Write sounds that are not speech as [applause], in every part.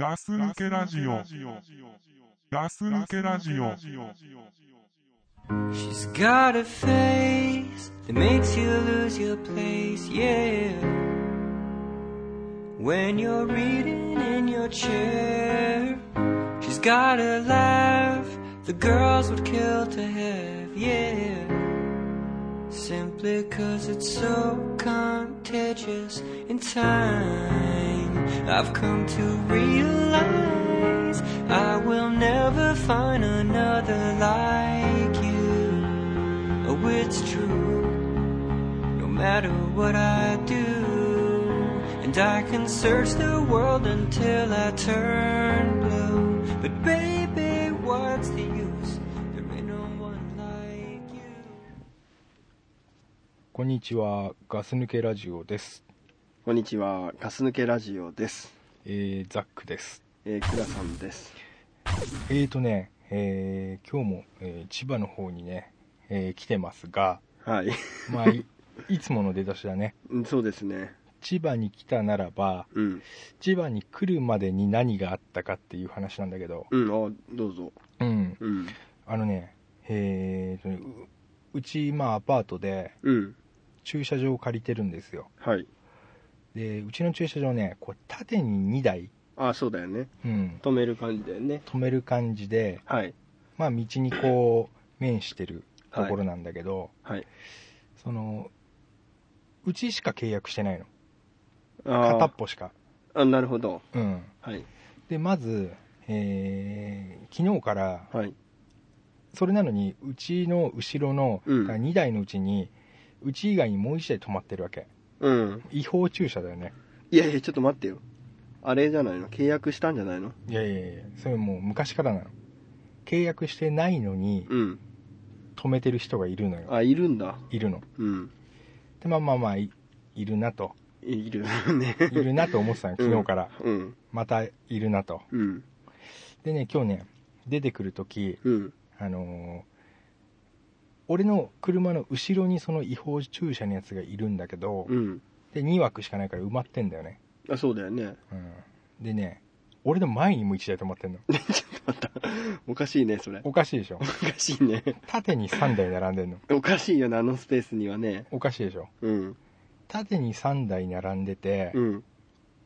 ガス抜けラジオ。ガス抜けラジオ。 She's got a face that makes you lose your place, yeah. When you're reading in your chair, she's got a laugh the girls would kill to have, yeah. Simply cause it's so contagious in time. I've come to realize I will never find another like you. Oh, it's true. No matter what I do, and I can search the world until I turn blue. But baby, what's the use? There ain't no one like you. こんにちは、ガス抜けラジオです。 こんにちは、ガス抜けラジオです。えー、ザックです。えー、クラさんです。えーとね、えー、今日も、えー千葉の方にね、えー来てますが、はい。[laughs] まあ、いいつもの出だしだね。うんそうですね。千葉に来たならば、うん。千葉に来るまでに何があったかっていう話なんだけど、うん、あ、どうぞ。うん、うん。あのね、えーとね、ううち、まあ、アパートでうん。駐車場を借りてるんですよ。はい。で、うちの駐車場ね、こう縦に2台、あ、そうだよね。うん、止める感じだよね。止める感じで、はい。まあ、道にこう面してるところなんだけど、はい。そのうちしか契約してないのあ片っぽしかあ、なるほど。うんはい。でまず、えー昨日からはい。それなのにうちの後ろのうん2台のうちに、うち以外にもう1台止まってるわけうん。違法駐車だよねいやいや、ちょっと待ってよ。あれじゃないの？契約したんじゃないの？いやいやいやそれもう昔からなの契約してないのにうん。止めてる人がいるのよあ、いるんだ。いるのうん。でまあまあまあいいるなといるね。いるなと思ってたの昨日から、うん。またいるなとうん。でね今日ね出てくるときうん。あのー俺の車の後ろにその違法駐車のやつがいるんだけど、うん。で2枠しかないから埋まってんだよね、あ、そうだよね。うん、でね俺の前にも1台止まってんの [laughs] ちょっと待った。[laughs] おかしいね、それ。おかしいでしょおかしいね。縦に3台並んでんのおかしいよね、あのスペースにはね。おかしいでしょうん。縦に3台並んでて、う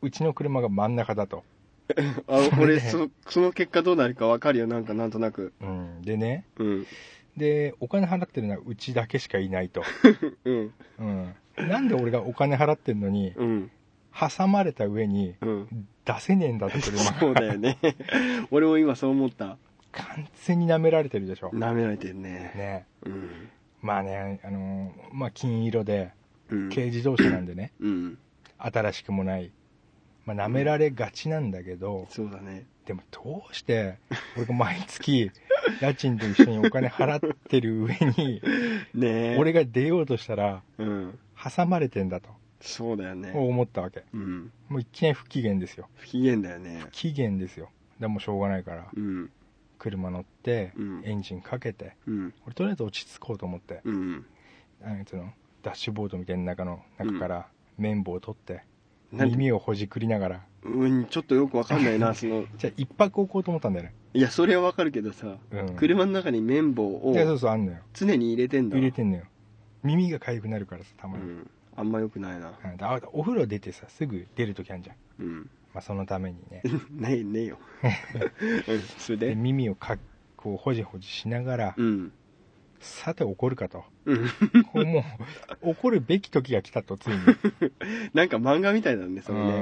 うん。ちの車が真ん中だと、[laughs] あ、俺、でそ、その結果どうなるかわかるよ、なんか、なんとなく。うん、でねうん。でお金払ってるのはうちだけしかいないと、[laughs] うん。うん、なんで俺がお金払ってんのにうん。挟まれた上にうん。出せねえんだって車 [laughs] そうだよね。[laughs] 俺も今そう思った。完全に舐められてるでしょ、舐められてるね。ねうん。まあねあのーまあ金色でうん。軽自動車なんでねうん。新しくもないまあ舐められがちなんだけど、そうだね。でもどうして俺が毎月家賃と一緒にお金払ってる上に [laughs] ねえ。俺が出ようとしたらうん。挟まれてんだとそうだよね。思ったわけうん。もういきなり不機嫌ですよ不機嫌だよね。不機嫌ですよでもうしょうがないからうん。車乗ってうんエンジンかけてうん。俺とりあえず落ち着こうと思ってうん。あのそのダッシュボードみたいな中の中から綿棒を取って耳をほじくりながらうん、ちょっとよくわかんないな、[laughs] その、じゃあ一泊置こうと思ったんだよねいや、それはわかるけどさ、うん車の中に綿棒をいやそうそうあんのよ常に入れてんだ。入れてんのよ耳が痒くなるからさたまに、うん。あんまよくないな。うんあお風呂出てさすぐ出るときあるじゃん、うん。まあ、そのためにね [laughs] ねえ、ねえよ。[laughs] うん、それで？で耳をかこうほじほじしながら、うん。さて怒るかと。もう怒るべき時が来たとついに。[laughs] なんか漫画みたいだね、それね。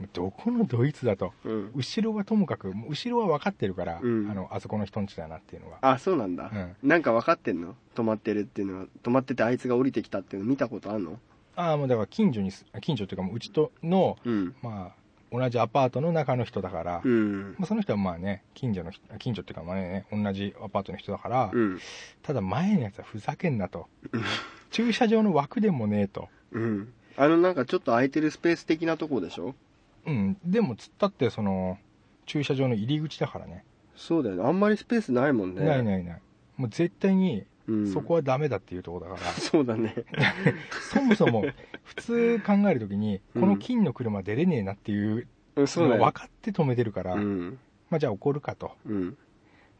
うん。どこのドイツだと。うん。後ろはともかく後ろは分かってるから、うん。あのあそこの人んちだなっていうのがあ、そうなんだ。うなんか分かってんの？止まってるっていうのは、止まっててあいつが降りてきたっていうの見たことあんの？ああもうだから近所にす近所っていうかもううちとの、うん。まあ、同じアパートの中の人だから、うん。まあ、その人はまあね近所の人近所っていうかまあね同じアパートの人だから、うん。ただ前のやつはふざけんなと駐車場の枠でもねえとうん。あのなんかちょっと空いてるスペース的なとこでしょ？うんでもつったってその駐車場の入り口だからねそうだよね。あんまりスペースないもんね。ないないないもう絶対にうん。そこはダメだっていうところだから、[laughs] そうだね。[laughs] そもそも普通考えるときにうん。この金の車出れねえなっていううんそうだよ分かって止めてるから、うん。まあじゃあ怒るかと。うん。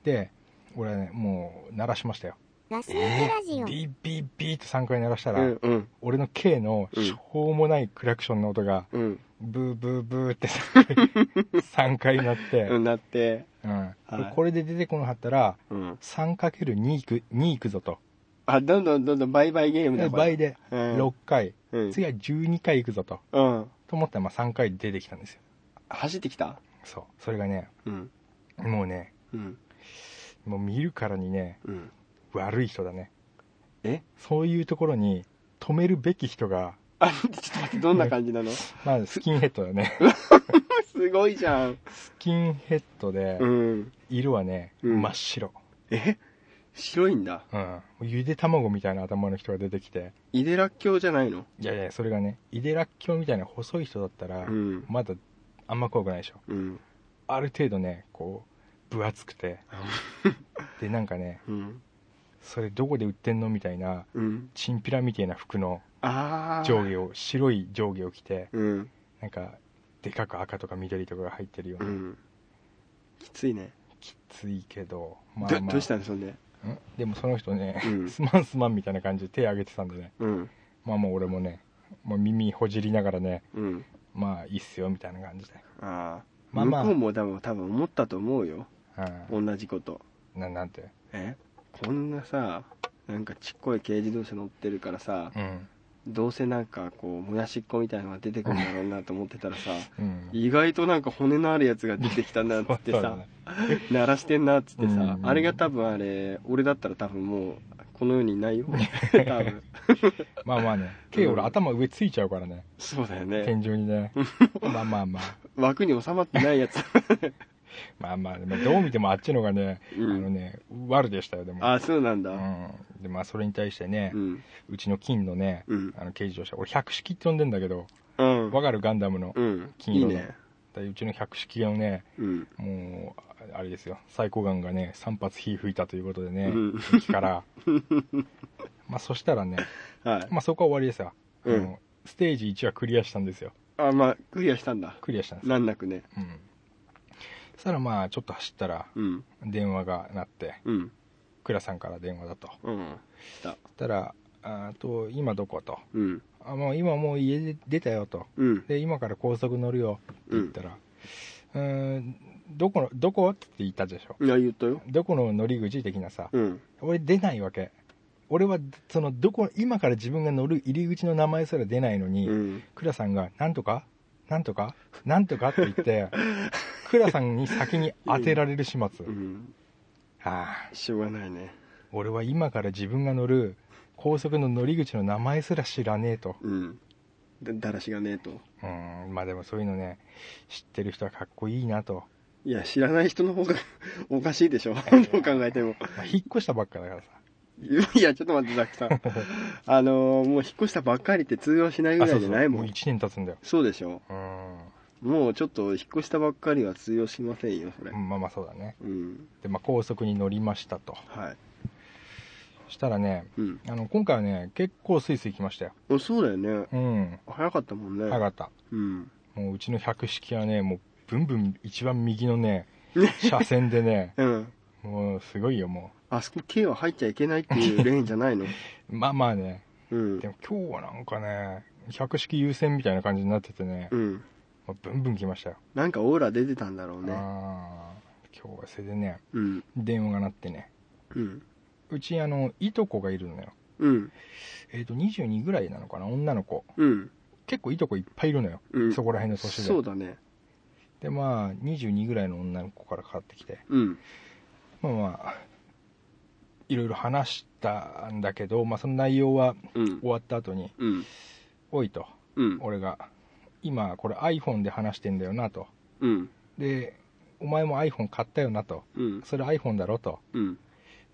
で俺はねもう鳴らしましたよガス抜けラジオ。ビービービーと3回鳴らしたら、うんうん。俺の K のうん。しょうもないクラクションの音が、うん。ブーブーブーって3 [laughs] 回鳴って、うんなって。うん。はい。これで出てこなかったらうん。3×2 いく2いくぞと。あどんどんどんどん倍々ゲームだこれ。で倍でうん。6回、うん。次は12回いくぞと。うん。と思ったらまあ3回で出てきたんですよ。走ってきた？そう。それがねうん。もうねうん。もう見るからにねうん悪い人だね。え？そういうところに止めるべき人があちょっと待ってどんな感じなの？[laughs] まあスキンヘッドだね。[laughs] すごいじゃん。スキンヘッドでうん。色はね、うん。真っ白。え？白いんだ。うん。ゆで卵みたいな頭の人が出てきて。井出らっきょうじゃないの？いやいやそれがね井手らっきょうみたいな細い人だったら、うん。まだあんま怖くないでしょ。うん。ある程度ねこう分厚くて。でなんかねうんそれどこで売ってんのみたいなうん。チンピラみたいな服の上下を白い上下を着てうん。なんかでかく赤とか緑とかが入ってるような、うん。きついね。きついけどまあまあ。どどうしたんで？ん？でもその人ね、うん。すまんすまんみたいな感じで手挙げてたんでね。うん。まあもう俺もね、まあ、耳ほじりながらねうん。まあいいっすよみたいな感じで。ああまあまあ。向こうも多分多分思ったと思うよ。う同じこと。んななんて？え？こんなさなんかちっこい軽自動車乗ってるからさうん。どうせなんかこうもやしっこみたいなのが出てくるんだろうなと思ってたらさうん。意外となんか骨のあるやつが出てきたなっつってさ [laughs] ね。鳴らしてんなっつってさ、うんあれが多分あれ俺だったら多分もうこの世にいないよ。[laughs] 多分。[laughs] まあまあね。K 俺頭上ついちゃうからね。そうだよね。天井にね。まあまあまあ。枠に収まってないやつまあまあ、まあ、どう見てもあっちのがね、うん。あのね悪でしたよでも。あそうなんだ。うん、でまあそれに対してね、ううんちの金のね、うん。あの軽自動車俺百式って呼んでんだけどうん。わかるガンダムの、うん。金色の。いいね。でうちの百式のねうん。もうあれですよ。最高眼がね3発火吹いたということでね、うん。敵から。[laughs] まあそしたらね、はい。まあ、そこは終わりですよ、うん。あのステージ1はクリアしたんですよ。あまあクリアしたんだ。クリアしたんです難なくね。うんそしたらまあちょっと走ったらうん。電話が鳴ってうん。倉さんから電話だと。うん。した。そしたらあと今どこ？と。うん。あもう今もう家で出たよと。うん。で今から高速乗るよ。って言ったらうーんどこのどこ？って言ったでしょ。いや言ったよ。どこの乗り口的なさ。うん。俺出ないわけ。俺はそのどこ今から自分が乗る入り口の名前すら出ないのに、うん。倉さんが「なんとか？なんとか？なんとか」って言って [laughs] 倉さんに先に当てられる始末、う。ん。ああ。しょうがないね。俺は今から自分が乗る高速の乗り口の名前すら知らねえと。うん。だだらしがねえと。うん。まあでもそういうのね知ってる人はかっこいいなと、いや知らない人の方が [laughs] おかしいでしょ。どう考えても。まあ、引っ越したばっかだからさ。いやちょっと待ってザックさん。[laughs] あのーもう引っ越したばっかりって通用しないぐらいじゃないもん。う1年経つんだよ。そうでしょ。うんもうちょっと引っ越したばっかりは通用しませんよそれ。まあまあそうだね。うん。で、まあ、高速に乗りましたと。はい。そしたらねうん。あの今回はね結構スイスイ来ましたよ。あそうだよね。うん。早かったもんね。早かった。うん。もううちの百式はねもうブンブン一番右のね車線でね [laughs] うん。もうすごいよもあそこ K は入っちゃいけないっていうレーンじゃないの？う [laughs] まあまあね。うん。でも今日はなんかね百式優先みたいな感じになっててね、うんもうブンブン来ましたよ、なんかオーラ出てたんだろうね。あー今日はそれでね。うん。電話が鳴ってね。うん。うちあのいとこがいるのよ。うん。えっ、と22ぐらいなのかな女の子。うん。結構いとこいっぱいいるのよ、うん。そこら辺の年で。そうだね。でまあ22ぐらいの女の子からかかってきて。うん。まあまあいろいろ話したんだけど、まあ、その内容はうん。終わった後にうん「おい」とうん。俺が「今これ iPhone で話してんだよな」と。うん。で「お前も iPhone 買ったよな」と。うん「それ iPhone だろ」と。うん。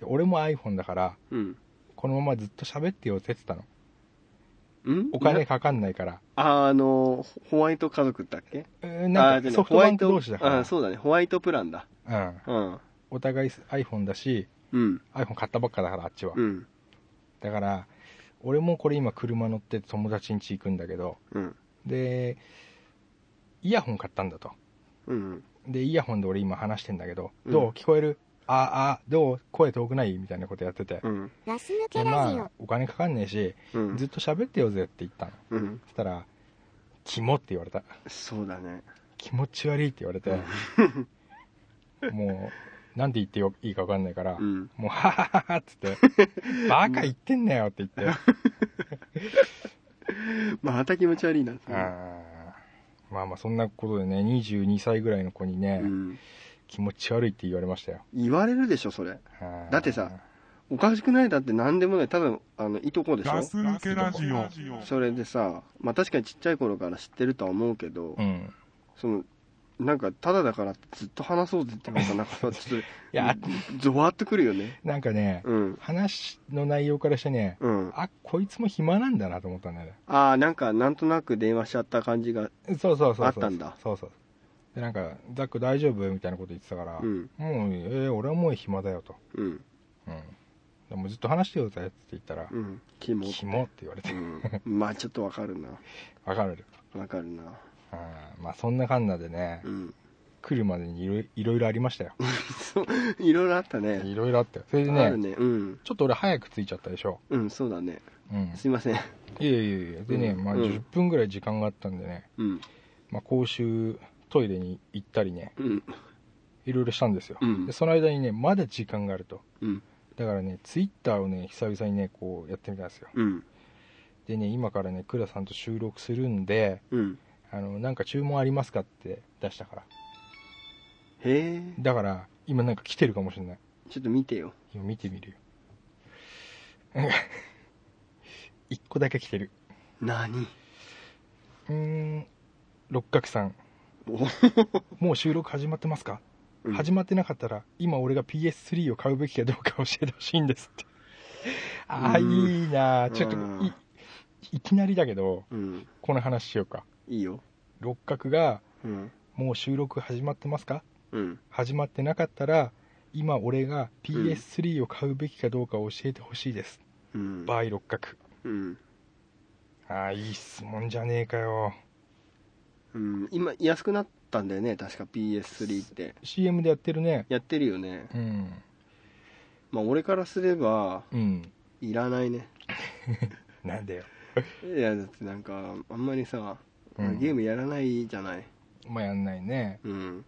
で俺も iPhone だからうん。このままずっと喋ってよって言ってたの。うん？お金かかんないから。ああのホワイト家族だっけ？えーなんかソフトバンク同士だから。あーそうだね。ホワイトプランだ。うん、うん。お互い iPhone だしうん。iPhone 買ったばっかだからあっちは、うん。だから俺もこれ今車乗って友達ん家行くんだけどうんでイヤホン買ったんだと。うんでイヤホンで俺今話してんだけど、うん。どう？聞こえる？ああどう？声遠くない？みたいなことやってて、うん。ガス抜でけラジオ。まあお金かかんねえしうん。ずっと喋ってよぜって言ったの。うん。そしたら「キモ」って言われた。そうだね。気持ち悪いって言われて、[laughs] もうなんて言ってよいいか分かんないから、うん。もう、ははははっつって、[laughs] バカ言ってんなよって言って、[laughs] [laughs] また気持ち悪いな。あー。まあまあそんなことでね、22歳ぐらいの子にね、うん。気持ち悪いって言われましたよ。言われるでしょそれ。だってさ、おかしくない？だって何でもない。ただあのいとこでしょ。ガス抜けラジオ。それでさまあ確かにちっちゃい頃から知ってるとは思うけど、うん。そのなんかただだからずっと話そうぜってのがなんかちょっと [laughs] いや、ゾワッとくるよねなんかね、うん話の内容からしてね、うんあ、こいつも暇なんだなと思ったんだよね。ああなんかなんとなく電話しちゃった感じがそうそうそうそう。あったんだそうそう。で、なんか、ザック大丈夫みたいなこと言ってたから、うんもう、えー俺はもう暇だよと。うんうん。でもずっと話してよぜって言ったら、うんキモって言われて、うんまあちょっとわかるな [laughs] わかる。わかるなうんまあそんなかんなでね、うん来るまでにいろいいろいろありましたよ。そういろいろあったねいろいろあったよ。それでね、ねうんちょっと俺早く着いちゃったでしょ。うんそうだねうん。すいませんいえいえいえ。でね、まあうんうん10分ぐらい時間があったんでね、うんまあ公衆トイレに行ったりね、うんいろいろしたんですよ。うんで、その間にね、まだ時間があると。うんだからね、ツイッターをね、久々にね、こうやってみたんですよ。うんでね、今からね、倉さんと収録するんで、うんあの、なんか注文ありますかって出したから。へえだから、今なんか来てるかもしれない。ちょっと見てよ今見てみるよ。[laughs] 一個だけ来てる。何？うーん、六角さん、お [laughs] もう収録始まってますか、うん始まってなかったら、今俺が PS3 を買うべきかどうか教えてほしいんですって。ああ、うんいいなちょっとうんい、いきなりだけど、うんこの話しようか。いいよ六角が、うんもう収録始まってますか？うん始まってなかったら、今俺が PS3 を買うべきかどうか教えてほしいです。うんバイ六角。うんああ、いい質問じゃねえかよ。うん今安くなったんだよね確か PS3 って CM でやってるね。やってるよねうん。まあ俺からすればうん。いらないね [laughs] なんだよ。[laughs] いやだってなんかあんまりさ、うんゲームやらないじゃないまあやんないね。うん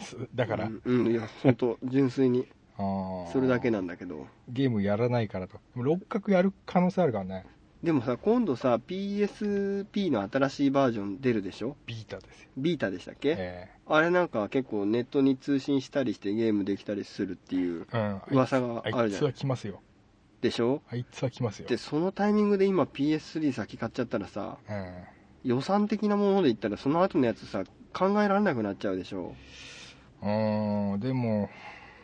そだから、うん、うんいや本当純粋にあーそれだけなんだけどゲームやらないからと。六角やる可能性あるからね。でもさ今度さ PSP の新しいバージョン出るでしょ？ビータですよ。ビータでしたっけ、えあれなんか結構ネットに通信したりしてゲームできたりするっていう。噂がああいつるじゃんは来ますよ。でしょ？あいつは来ますよ。でそのタイミングで今 PS3 先買っちゃったらさうん。予算的なもので言ったらその後のやつさ考えられなくなっちゃうでしょう。ーん、でも、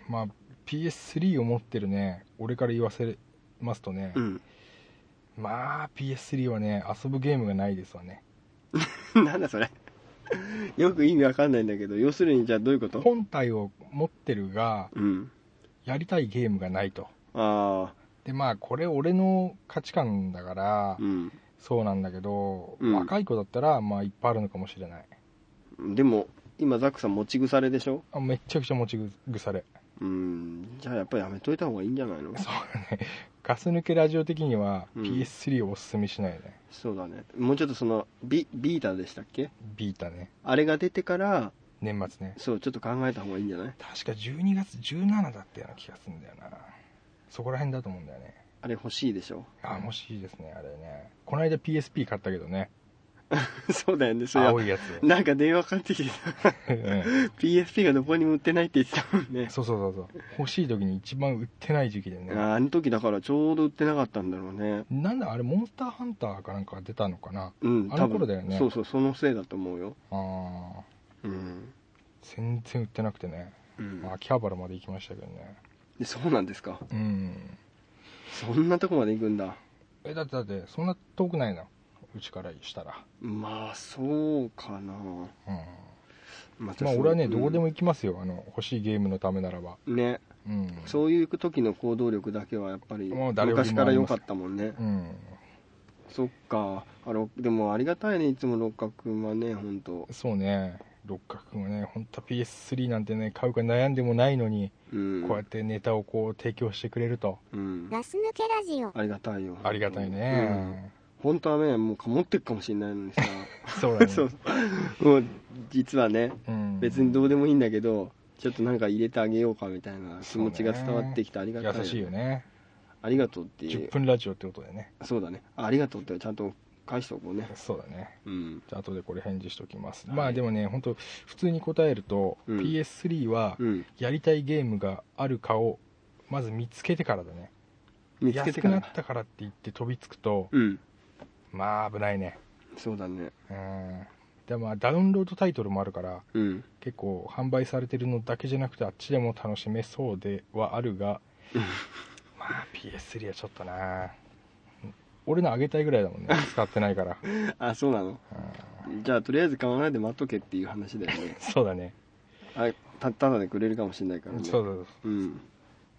まあ、PS3 を持ってるね、俺から言わせますとね、うん。まあ、PS3 はね、遊ぶゲームがないですわね。[laughs] なんだそれ。[laughs] よく意味わかんないんだけど要するにじゃあどういうこと？本体を持ってるが、うん。やりたいゲームがないと。ああで、まあ、これ俺の価値観だから、うんそうなんだけど、うん若い子だったら、まあ、いっぱいあるのかもしれない。でも今ザックさん持ち腐れでしょ？あめっちゃくちゃ持ち腐れ。うんじゃあやっぱりやめといた方がいいんじゃないの？そうだね。ガス抜けラジオ的にはうん PS3 をおすすめしないね。そうだねもうちょっとそのビビータでしたっけ？ビータね。あれが出てから年末ね。そうちょっと考えた方がいいんじゃない？確か12月17だったような気がするんだよな。そこら辺だと思うんだよね。あれ欲しいでしょ？あ、欲しいですね、あれね。この間 PSP 買ったけどね。[laughs] そうだよねそれ青いやつを。なんか電話かかってきてさうん PSP がどこにも売ってないって言ってたもんねそうそうそうそう。欲しい時に一番売ってない時期でね。ああの時だからちょうど売ってなかったんだろうねなんだ、あれ、モンスターハンターかなんかが出たのかな。うんあの頃だよねそうそうそのせいだと思うよあー、うん、全然売ってなくてね。うんまあ、秋葉原まで行きましたけどね。でそうなんですか？うん。そんなとこまで行くんだえ、だってだって、そんな遠くないの。うちからしたら。まあそうかなうん。ままあ、俺はね、うんどこでも行きますよ。あの、欲しいゲームのためならば。ねうん。そういう時の行動力だけはやっぱり昔から良かったもんねうん。そっかあろでもありがたいねいつも六角君はね本当そうね六角君はね本当 PS3 なんてね買うか悩んでもないのに、うん。こうやってネタをこう提供してくれると。うん。ガス抜けラジオ。ありがたいよ。ありがたいうん。ね、本当はねもう持ってくかもしれないのにさ。[laughs] そうだね。[laughs] そう。もう実はねうん。別にどうでもいいんだけどちょっとなんか入れてあげようかみたいな気持ちが伝わってきてありがたい優しいよね。ありがとうって10分ラジオってことでね。そうだね。あありがとうってちゃんと返しておこうね。そうだね。うん。じゃあ後でこれ返事しときます、はい。まあでもね本当普通に答えると、うん。PS3 はうん。やりたいゲームがあるかをまず見つけてからだね。見つけてから。安くなったからって言って飛びつくとうん。まあ危ないね。そうだね。うん。でもまあダウンロードタイトルもあるからうん。結構販売されてるのだけじゃなくてあっちでも楽しめそうではあるがうん [laughs] まあ PS3 はちょっとな俺のあげたいぐらいだもんね。使ってないから。[laughs] あそうなの？じゃあとりあえず買わないで待っとけっていう話だよね。[laughs] そうだね。あたただでくれるかもしれないからね。そうそうそう。うん。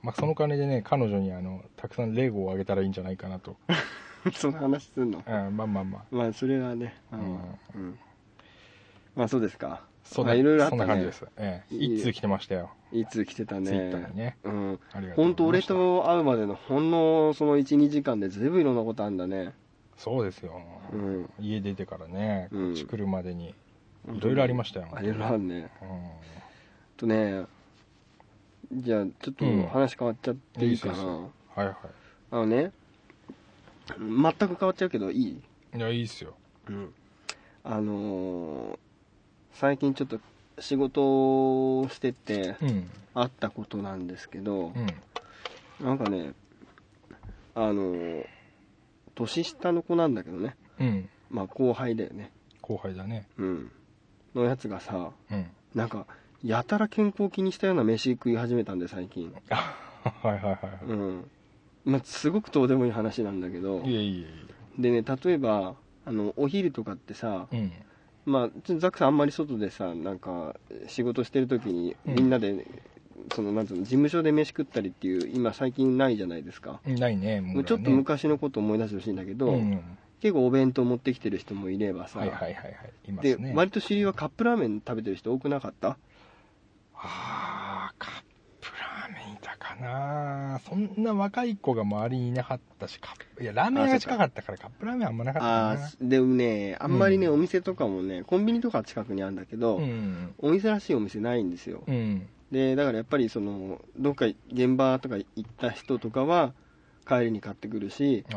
まあ、その金でね彼女にあのたくさんレゴをあげたらいいんじゃないかなと、[laughs] その話すんの？うん、まあまあまあ。まあそれはね。あのうん。まあそうですか。そうだまあいろいろあったね。そんな感じです、ええ、一通来てましたよ。いつ来てたね。ツイッターにね。うん。ありがとう本当俺と会うまでのほんのその12時間でずいぶんいろんなことあんだね。そうですよ、うん。家出てからねうん。こっち来るまでに。いろいろありましたよ、あいろいろあるねうん。とねじゃあちょっとうん。話変わっちゃっていいかな、いいはいはあのね全く変わっちゃうけどいいい？いやいいっすよ。うん。あのー最近ちょっと仕事をしててうん。あったことなんですけどう、ん。なんかねあのー年下の子なんだけどね。うん。まあ後輩だよね。後輩だね。うん。のやつがさうん。なんかやたら健康を気にしたような飯食い始めたんで最近。あはいはいはいはうん。まあすごくどうでもいい話なんだけど。いいえいえ。いでね例えばあのお昼とかってさえうんまあザックさんあんまり外でさなんか仕事してる時にうん。みんなで、そのなんつうの事務所で飯食ったりっていう今最近ないじゃないですか、ないねもうちょっと昔のこと思い出してほしいんだけど、うん。結構お弁当持ってきてる人もいればさ、はいはいはいはい。いますでね割と知りはカップラーメン食べてる人多くなかった？なそんな若い子が周りにいなかったしカップいやラーメン屋が近かったからカップラーメンあんまなかった。あなあでもねあんまりね、うんお店とかもねコンビニとか近くにあるんだけど、うん。お店らしいお店ないんですよ、うん。でだからやっぱりそのどっか現場とか行った人とかは帰りに買ってくるし、あ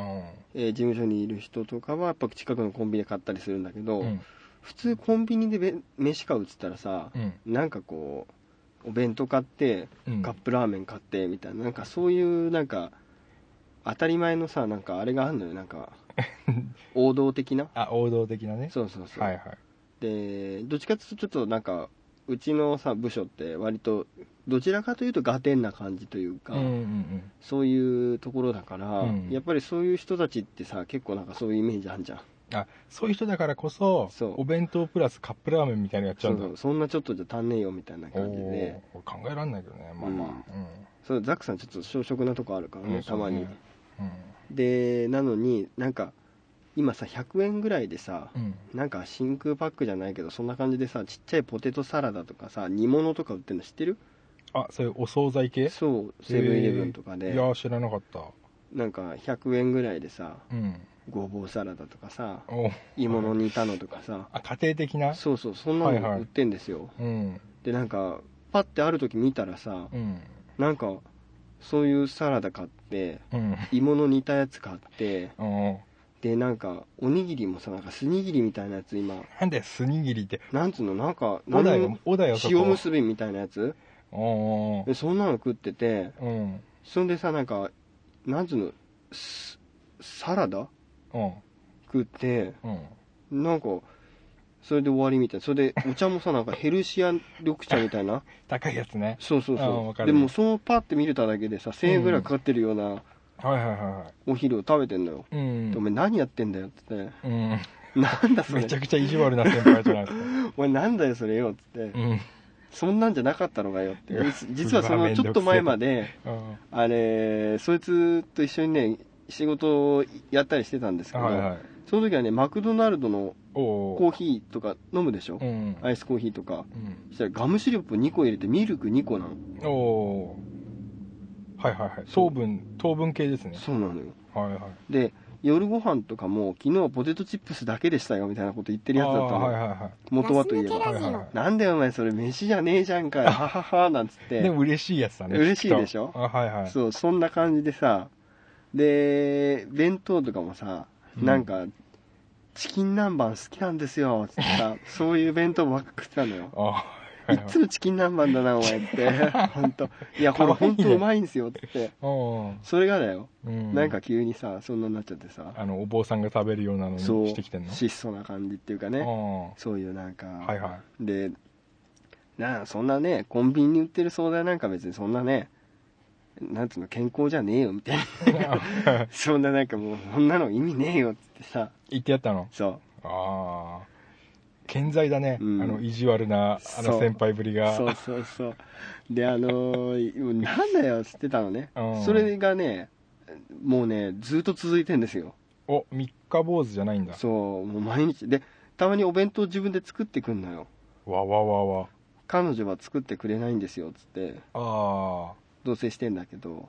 えー事務所にいる人とかはやっぱ近くのコンビニで買ったりするんだけど、うん。普通コンビニでべ飯買うっつったらさ、うん。なんかこうお弁当買ってうん。カップラーメン買ってみたいな。なんかそういうなんか当たり前のさなんかあれがあるのよ。なんか [laughs] 王道的な？あ王道的なね。そうそうそう、はいはい。でどっちかっていうとちょっとなんかうちのさ部署って割とどちらかというとガテンな感じというか、うんうんそういうところだから、うんやっぱりそういう人たちってさ結構なんかそういうイメージあるじゃんうんあそういう人だからこそそう。お弁当プラスカップラーメンみたいなのやっちゃううんそうそんなちょっとじゃ足んねえよみたいなお感じで。おー考えられないけどね。まあまあ。そうザックさんちょっと小食なとこあるからね、うんたまに、うん。でなのになんか今さ100円ぐらいでさ、うん。なんか真空パックじゃないけどそんな感じでさちっちゃいポテトサラダとかさ煮物とか売ってるの知ってる？あそういうお惣菜系？そうセブンイレブンとかで。いや知らなかった。なんか100円ぐらいでさうんごぼうサラダとかさお。芋の煮たのとかさ。あ家庭的な？そうそうそんなはいはい。の売ってんですよ、うん。でなんかパッてある時見たらさうん。なんかそういうサラダ買ってうん。芋の煮たやつ買っておでなんかおにぎりもさなんかすにぎりみたいなやつ今。なんでスニギリって？なんつうの？なんかおだよ何おだよそこ。塩むすびみたいなやつ？おでそんなの食っててうん。そんでさなんかなんつうの？スサラダ？うん食ってうん。なんかそれで終わりみたい。なそれでお茶もさなんか [laughs] ヘルシア緑茶みたいな。高いやつね。そうそうそう。でもそのパッて見れただけでさ1000円ぐらいかかってるようなはいはいはいはい。お昼を食べてんのよ、うん。でお前何やってんだよっつって。うん。なんだそれ。めちゃくちゃ意地悪な先輩じゃないですか。[laughs] お前なんだよそれよっつって、うん。そんなんじゃなかったのかよって [laughs] 実はそうのちょっと前までうん。あれそいつと一緒にね仕事をやったりしてたんですけど、はいはい。その時はねマクドナルドのコーヒーとか飲むでしょ、うん。アイスコーヒーとか。うん。そしたらガムシロップ2個入れてミルク2個なの。おはいはいはい。糖分糖分系ですね。そうなのよ。はいはい。で夜ご飯とかも昨日はポテトチップスだけでしたよみたいなこと言ってるやつだったの、はいはいは元はといえば、いはいはいはなんだよお前それ。飯じゃねえじゃんか。よはははなんつっいて。でも嬉しいやつだね嬉しいでしょ？はいはい。そうそんな感じでさで弁当とかもさうん。なんか、チキン南蛮好きなんですよつってさ [laughs] そういう弁当ばっか食ってたのよ。いっつもチキン南蛮だなお前って。[laughs] 本当。いやこれかわいいね本当うまいんですよって。うん。それがだよ、うん。なんか急にさそんなになっちゃってさ。あのお坊さんが食べるようなのにしてきてんの？質素な感じっていうかね。ねそういうなんか、はいはでなあそんなねコンビニに売ってるソーダなんか別にそんなねなんつうの健康じゃねえよみたいな。[laughs] そんななんかもうそんなの意味ねえよってさ。言ってやったの？そああ健在だね、うん。あの意地悪なあそう。の先輩ぶりが。うそうそうそう。であのーもうなんだよっつってたのね。うん。それがねもうねずっと続いてんですよ。お三日坊主じゃないんだ。そうもう毎日。でたまにお弁当自分で作ってくんのよ。わわわわ。彼女は作ってくれないんですよっつって。ああ同棲してんだけど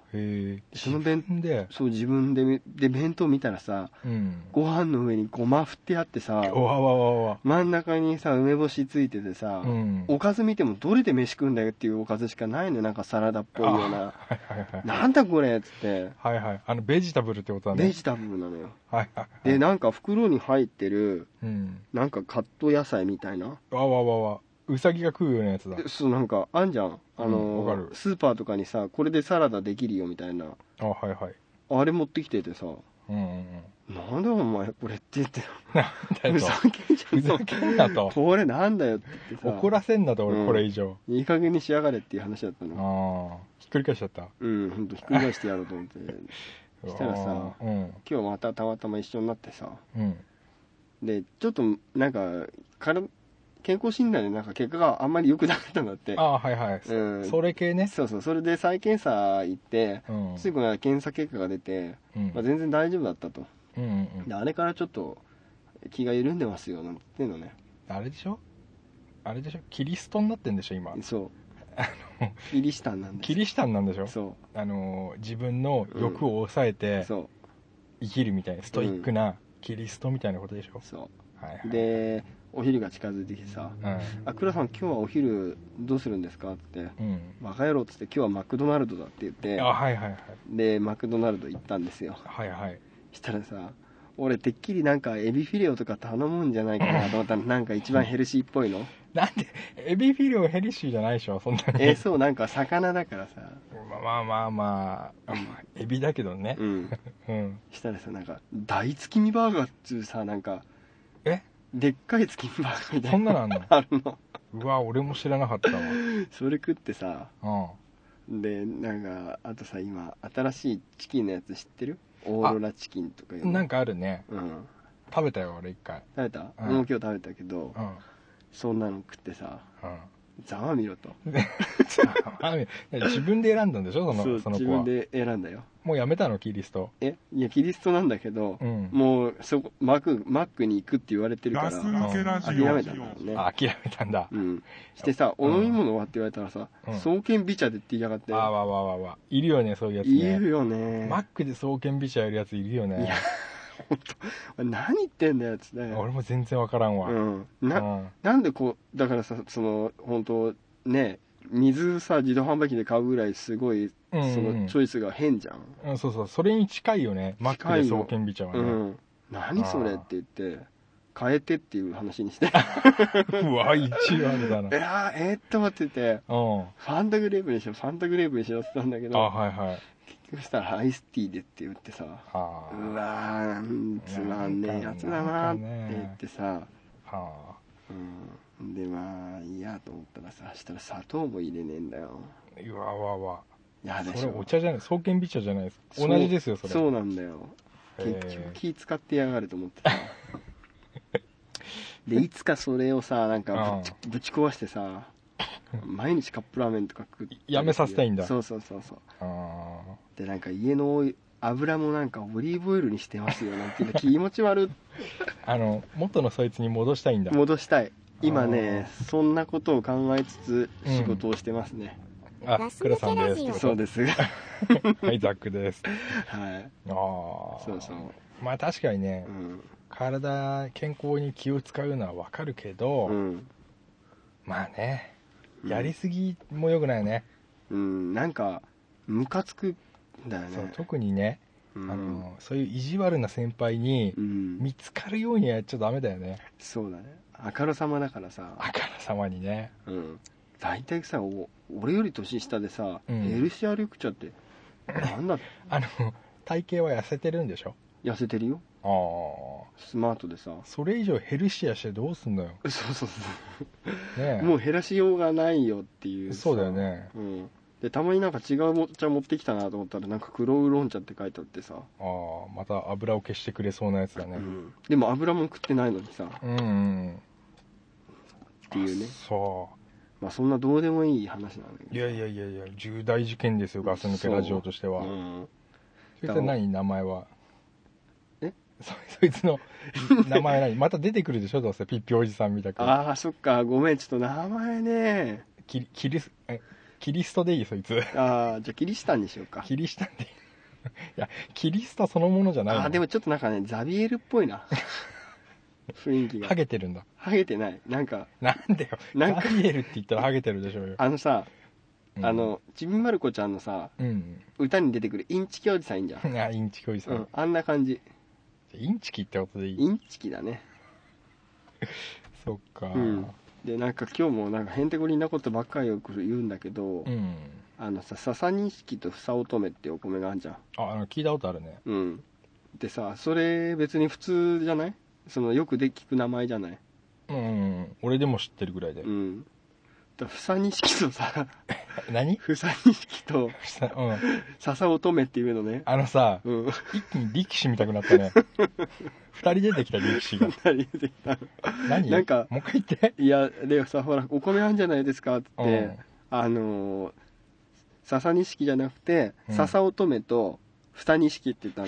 その弁で？そう自分でで弁当見たらさうん。ご飯の上にごま振ってあってさわわわわ。真ん中にさ梅干しついててさ、うん。おかず見てもどれで飯食うんだよっていうおかずしかないのよ。なんかサラダっぽいような。[laughs] はいはいはい。なんだこれっつって。はいはい。あのベジタブルってことだね。ベジタブルなのよ。はいはいはい。でなんか袋に入ってるうん。なんかカット野菜みたいな。わわわわうさぎが食うようなやつだ。そうなんかあんじゃん。あの、うんスーパーとかにさこれでサラダできるよみたいな。あはいはい。あれ持ってきててさ。うんうんうん。なんだお前これって言ってふざけんじゃんふざけんなと。これなんだよって言ってさ。怒らせんなとうん。俺これ以上、いい加減にしやがれっていう話だったの。ああひっくり返しちゃった。うん本当ひっくり返してやろうと思って。[laughs] したらさうん。今日またたまたま一緒になってさ。うん。でちょっとなんかから健康診断でなんか結果があんまり良くなかったんだって。ああはいはい、うん。それ系ね。そうそう。それで再検査行ってうん。ついこの間検査結果が出て、うん。まあ、全然大丈夫だったと。うんうんうん。であれからちょっと気が緩んでますよなんて言ってんのね。あれでしょ？あれでしょ？キリストになってんでしょ今。そう。[laughs] キリシタンなんです。キリシタンなんでしょ？そあのー自分の欲を抑えうてそ生きるみたいなストイックなキリストみたいなことでしょ？う、そはいはい、うでお昼が近づいてきてさうん「あ倉さん今日はお昼どうするんですか?」ってうん「バカ野郎」っつって「今日はマクドナルドだ」って言ってあはいはいはい。でマクドナルド行ったんですよ。はいはい。したらさ俺てっきりなんかエビフィレオとか頼むんじゃないかなと思ったら [laughs] なんか一番ヘルシーっぽいの。なんでエビフィレオヘルシーじゃないでしょそんなにえそうなんか魚だからさ。まあまあまあまあ、まあ、エビだけどね。うん。[laughs] うん。したらさなんか大月見バーガーっつうさなんかえ？でっかい月見バーガーみたいなそんなのあんの？[laughs] あるの。うわ俺も知らなかったわ。それ食ってさ。うん。でなんかあとさ今新しいチキンのやつ知ってる？オーロラチキンとかいうの。なんかあるね。うん。食べたよ俺一回。食べた、うん。俺も今日食べたけど、うん。そんなの食ってさ。うんざまみろと。あ [laughs] 自分で選んだんでしょ？そそうのその子は。自分で選んだよ。もうやめたの？キリスト。えいやキリストなんだけど、うん。もうそこマックマックに行くって言われてるからガス抜けラジ諦オめたんだね。あ諦めたんだ。うん。してさ「お飲み物は?」って言われたらさうん「双剣美茶で」って言いやがってあわわわわいるよねそういうやついるねよね。マックで双剣美茶やるやついるよね。いや [laughs] 本当。何言ってんだよっつって。俺も全然わからんわ。うん。なうん。なんでこうだからさその本当ね水さ自動販売機で買うぐらいすごいそうんうん。のチョイスが変じゃん。うんそうそう。それに近いよね。マックで双剣美茶はね。うん。何それって言って変えてっていう話にして。[laughs] うわ一悪だな。[laughs] えー、えー、っと待ってて。うん。ファンタグレープにしようファンタグレープにしようって言ったんだけあどはいはい結局したらアイスティーでって言ってさはうわーつまんねえやつだなって言ってさ。あ。はうん。でまあいいやと思ったらさしたら砂糖も入れねえんだよ。あうわわわやでしょそれお茶じゃない双剣美茶じゃないですそう同じですよそれ。そうなんだよ。結局気使ってやがると思ってさ [laughs] でいつかそれをさなんかぶちぶち壊してさ毎日カップラーメンとか食ってやめさせたいんだ。そうそうそうそう。あでなんか家の油もなんかオリーブオイルにしてますよなんていうの気持ち悪 [laughs] あの元のそいつに戻したいんだ。い戻したい。今ねあそんなことを考えつつ仕事をしてますね、あ黒さんですそうです [laughs] はいはいザックです。ああそうそう。まあ確かにねうん。体健康に気を使うのはわかるけど、うん、まあね。うんやりすぎもよくないね、うん、なんかムカつくんだよそうね特にね、うん。あのそういう意地悪な先輩にうん。見つかるようにやっちゃダメだよね。そうだね。あからさまだからさ。あからさまにね。うん。大体さお俺より年下でさ、うん。LCR 緑茶ってなんだ [laughs] あの体型は痩せてるんでしょ？痩せてるよ。ああ。スマートでさ。それ以上ヘルシアしてどうすんのよ。そうそうそねうもう減らしようがないよっていうさ。そうだよね。うん。でたまになんか違うお茶持ってきたなと思ったらなんか黒ウーロン茶って書いてあってさ、ああまた油を消してくれそうなやつだね。うん。でも油も食ってないのにさ。っうん、うん、ていうね。そまあそんなどうでもいい話なんだけどういやいやいやいや重大事件ですよガス抜けラジオとしては。う。ん。そいつは何名前は？えそ [laughs] そいつの名前何？また出てくるでしょ？どうせ。ピッピおじさんみたく。ああそっか。ごめん。ちょっと名前ね。キキリスえキリストでいいそいつ。ああじゃあキリシタンにしようか。キリシタンで。い [laughs] いいやキリストそのものじゃないの。ああでもちょっとなんかねザビエルっぽいな。[laughs] 雰囲気が。ハゲてるんだ。ハゲてない。なんかなんでよ。なんか。ガリエルって言ったらハゲてるでしょうよ、あのさ、うん。あのちびまる子ちゃんのさうん。歌に出てくるインチキおじさんいいんじゃん、あインチキおじさん、うん、あんな感じインチキってことでいい？インチキだね。[laughs] そっか。うん。でなんか今日もなんかへんてこりんなことばっかりよく言うんだけど、うん。あのさ笹錦と房乙女っていうお米があるじゃん。ああの聞いたことあるね。うん。でさそれ別に普通じゃない？そのよくで聞く名前じゃない？うん俺でも知ってるぐらいで、うんだ房錦とさ [laughs] 何？房錦とさうん。笹乙女っていうのね。あのさうん。一気に力士見たくなったね。[laughs] 二人出てきた力士が。何出てきた。何？なんかもう一回言って。いやでさほらお米あるんじゃないですかってうん。あのー笹錦じゃなくてうん。笹乙女と二錦って言ったの、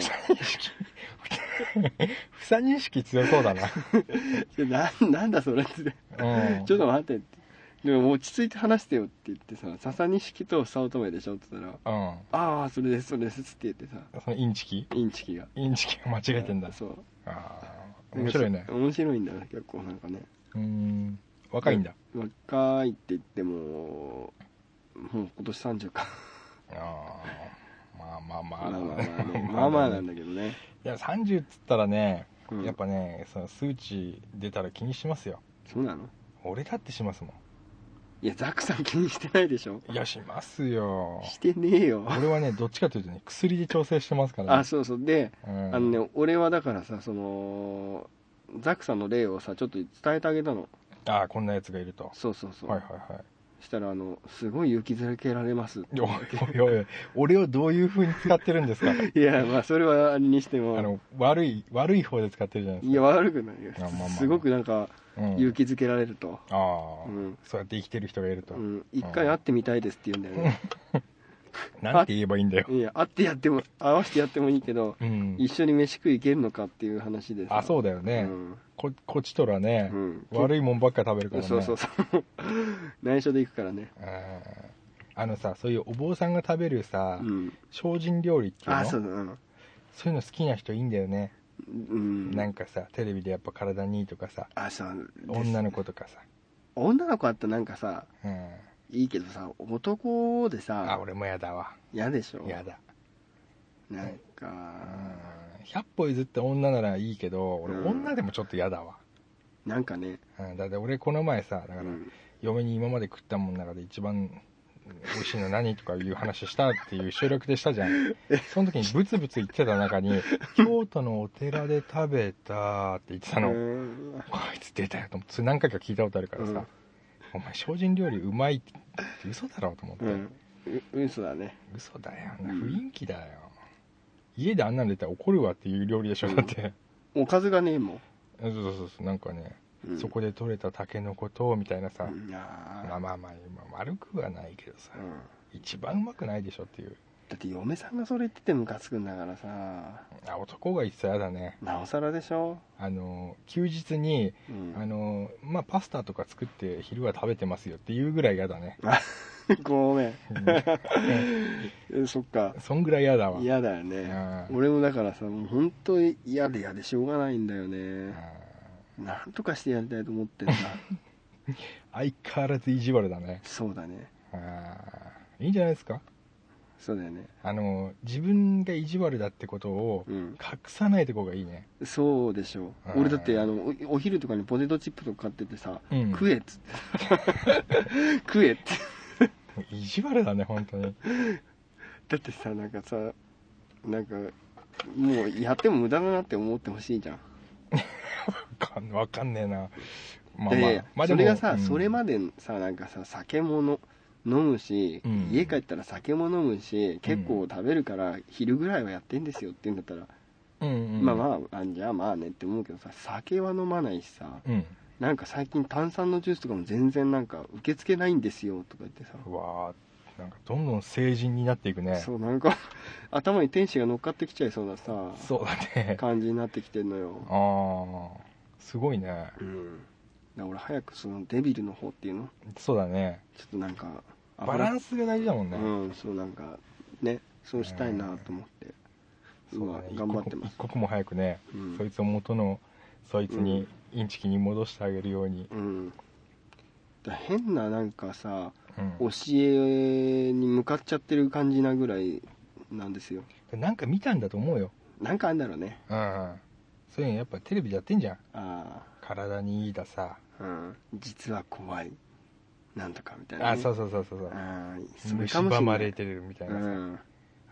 房錦強そうだな。[laughs] でななんだそれって。うん。ちょっと待ってってでも落ち着いて話してよって言ってさササニシキとふさおとめでしょって言ったらうん。ああそれですそれですって言ってさそのインチキ？インチキが。インチキが間違えてんだ。そう。ああ面白いね。面白いんだね結構なんかね。うん。若いんだ。若いって言ってももう今年30か。ああまあまあまあ。まあまあまあねまあまあなんだけどね、いや30っつったらねうん。やっぱねその数値出たら気にしますよ。そうなの？俺だってしますもいやザックさん気にしてないでしょ？んいやしますよ。してねえよ。俺はねどっちかというとね薬で調整してますから、ね、あそうそう。で、うん。あのね俺はだからさそのザックさんの例をさちょっと伝えてあげたの。ああこんなやつがいると。そうそうそう、はいはいはい。したらあのすごい勇気づけられます。おいおいおい俺をどういう風に使ってるんですか？[laughs] いやまあそれはあれにしても。あの悪い悪い方で使ってるじゃないですいや悪くないよ。あまあまあ。すごくなんか勇気づけられると、ああ、うん。そうやって生きてる人がいると、うん、一回会ってみたいですって言うんだよね、[laughs] なんて言えばいいんだよ、いや会ってやっても会わせてやってもいいけどうん、一緒に飯食い行けるのかっていう話でさあそうだよね、うん。ここっちとらね、うん。悪いもんばっか食べるからね。そうそうそう。[laughs] 内緒で行くからね。うん。あのさそういうお坊さんが食べるさ、うん。精進料理っていうの？あそうだ。うん。そういうの好きな人いいんだよね、うん。なんかさテレビでやっぱ体にいいとかさあそう女の子とかさ、女の子だったらなんかさうん、いいけどさ男であさ俺もやだわ。嫌でしょ？やだ、なんうん、か100歩譲って女ならいいけど俺うん。女でもちょっとやだわ、なんかね。うん、だって俺この前さだから、うん。嫁に今まで食ったもんの中で一番美味しいの何とかいう話したっていう収録でしたじゃん。その時にブツブツ言ってた中に [laughs] 京都のお寺で食べたって言ってたの、うん。こいつ出たよと思って何回か聞いたことあるからさ、うん。お前精進料理うまいって嘘だろうと思って、うん。う嘘だね。嘘だよ。うん。雰囲気だよ、家であんなん出たら怒るわっていう料理でしょだって、おかずがねえもん。そうそうそう。なんかね、うん。そこで採れたタケノコとみたいなさ、うん。あまあまあまあ、まあ、悪くはないけどさ、ー一番うまくないでしょっていう。だって嫁さんがそれ言っててムカつくんだからさ。あ男が言ってたら嫌だね。なおさらでしょ、あの休日にうん、あのまあパスタとか作って昼は食べてますよっていうぐらい嫌だね、[laughs] ごめん。[laughs] そっか。そんぐらい嫌だわ。嫌だよね。うん。俺もだからさもう本当に嫌で嫌でしょうがないんだよね。うんなんとかしてやりたいと思ってんだ。[laughs] 相変わらず意地悪だね。そうだね。あーいいんじゃないですか。そうだよね。あの自分が意地悪だってことをうん。隠さないとこがいいね、そうでしょう。ん俺だってあのおお昼とかにポテトチップとか買っててさ、うん。食えっつって。[laughs] 食えって。意地悪だね本当に。だってさなんかさなんかもうやっても無駄だなって思ってほしいじゃんわかんわかんねえな。まいやいやまあそれがさ、うん。それまでさなんかさ酒もの飲むし、うん。家帰ったら酒も飲むし結構食べるから昼ぐらいはやってんですよって言うんだったら、うんうん。まあまああじゃあまあねって思うけどさ酒は飲まないしさうん。なんか最近炭酸のジュースとかも全然なんか受け付けないんですよとか言ってさ、うわーなんかどんどん成人になっていくね。そうなんか [laughs] 頭に天使が乗っかってきちゃいそうなさそうだね。感じになってきてんのよ。ああすごいね。うん。だ俺早くそのデビルの方っていうの？そうだね。ちょっとなんかバランスが大事だもんね、うんそうなんかねそうしたいなと思って、うだね。頑張ってます。一刻も早くね、うん。そいつを元のそいつにインチキに戻してあげるように、うん。だ変ななんかさうん。教えに向かっちゃってる感じなぐらいなんですよ。なんか見たんだと思うよ、なんかあんだろうね。うん、そういうのやっぱテレビでやってんじゃん。あ体にいいださ、あうん。実は怖い。なんとかみたいな、ね、あそうそうそうそうそう。あーそれかもしれない。蝕まれてるみたいうなさ、ん。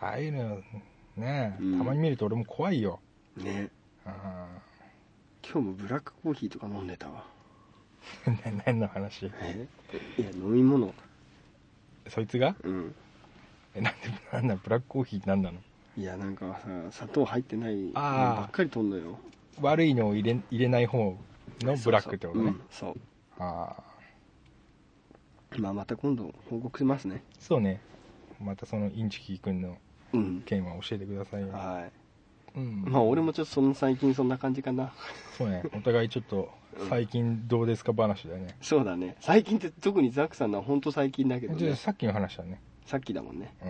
ああいうのね、うん。たまに見ると俺も怖いよ、ね。うん。今日もブラックコーヒーとか飲んでたわ。[laughs] な何の話？え？いや飲み物。そいつが？うん。えなんでなんだブラックコーヒーって何なの？いやなんかさ砂糖入ってないのばっかりとんのよ。悪いのを入れ入れない方のブラックってことね。そう。ああそうまあまた今度報告しますね。そうね。またそのインチキ君のうん。件は教えてくださいよ、はうん。いまあ俺もちょっとその最近そんな感じかな。そうね。お互いちょっと最近どうですか話だよね、そうだね。最近って特にザックさんのは本当最近だけどね。じゃあさっきの話だね。さっきだもんね。うん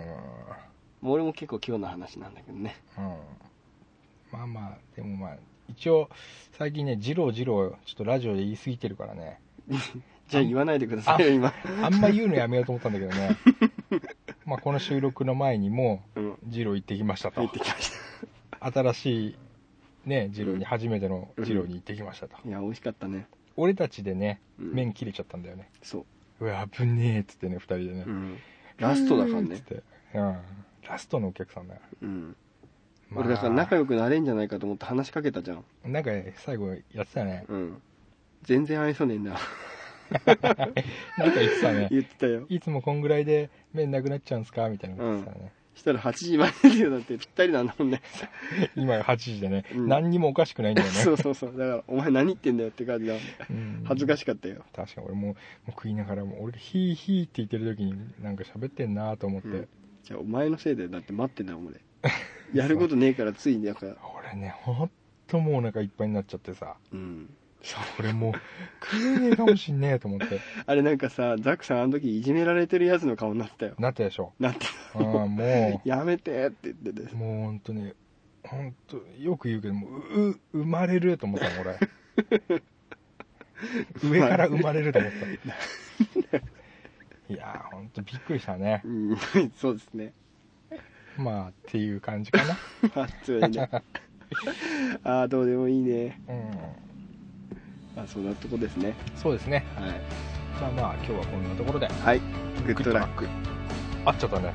俺も結構今日の話なんだけどね。うん。まあまあでもまあ一応最近ねジロージローちょっとラジオで言い過ぎてるからね。[laughs] じゃあ言わないでくださいよ今。あんま言うのやめようと思ったんだけどね。[laughs] まあこの収録の前にもうん。ジロー行ってきましたと。入ってきまし新しいねジローに初めてのジローに行ってきましたと、たいや美味しかったね。俺たちでねうん。麺切れちゃったんだよね、そう。うわ危ねえっつってね2人でね、うん。ラストだからね。っつって、うん、ラストのお客さんだよ、うん。まあ。俺だから仲良くなれんじゃないかと思って話しかけたじゃん。なんか最後やってたね。うん。全然愛想ねえんだ。[laughs] なんか言ってたね。[laughs] 言ってたよ。いつもこんぐらいで麺なくなっちゃうんすか？みたいなこと言ってたね、したら8時までだよ。だってぴったりなんだもんね。[laughs] 今が8時でね、うん。何にもおかしくないんだよね。そうそうそう。だからお前何言ってんだよって感じだうん。恥ずかしかったよ。確かに俺ももう食いながらも俺がヒーヒーって言ってる時になんか喋ってんなと思って、うんじゃあお前のせいでだって待ってんだもん俺。[laughs] やることねえからついだか。ら俺ねほんともうお腹いっぱいになっちゃってさ。うん。俺もう食えねえかもしんねえと思って。[laughs] あれなんかさザックさんあの時いじめられてるやつの顔になってたよ。なったでしょ。なってああも [laughs] やめてって言ってて。うもうほんとねほんとよく言うけどもうう生まれると思ったもん俺。上から生まれると思ったいやーほんとびっくりしたね。うん [laughs] そうですね。まあっていう感じかな。[laughs] あ強いね。[laughs] ああどうでもいいね。うん。あそんなとこですね。そうですね。はい。じゃあまあ今日はこんなところで。はい。グッドラッククあっちゃったね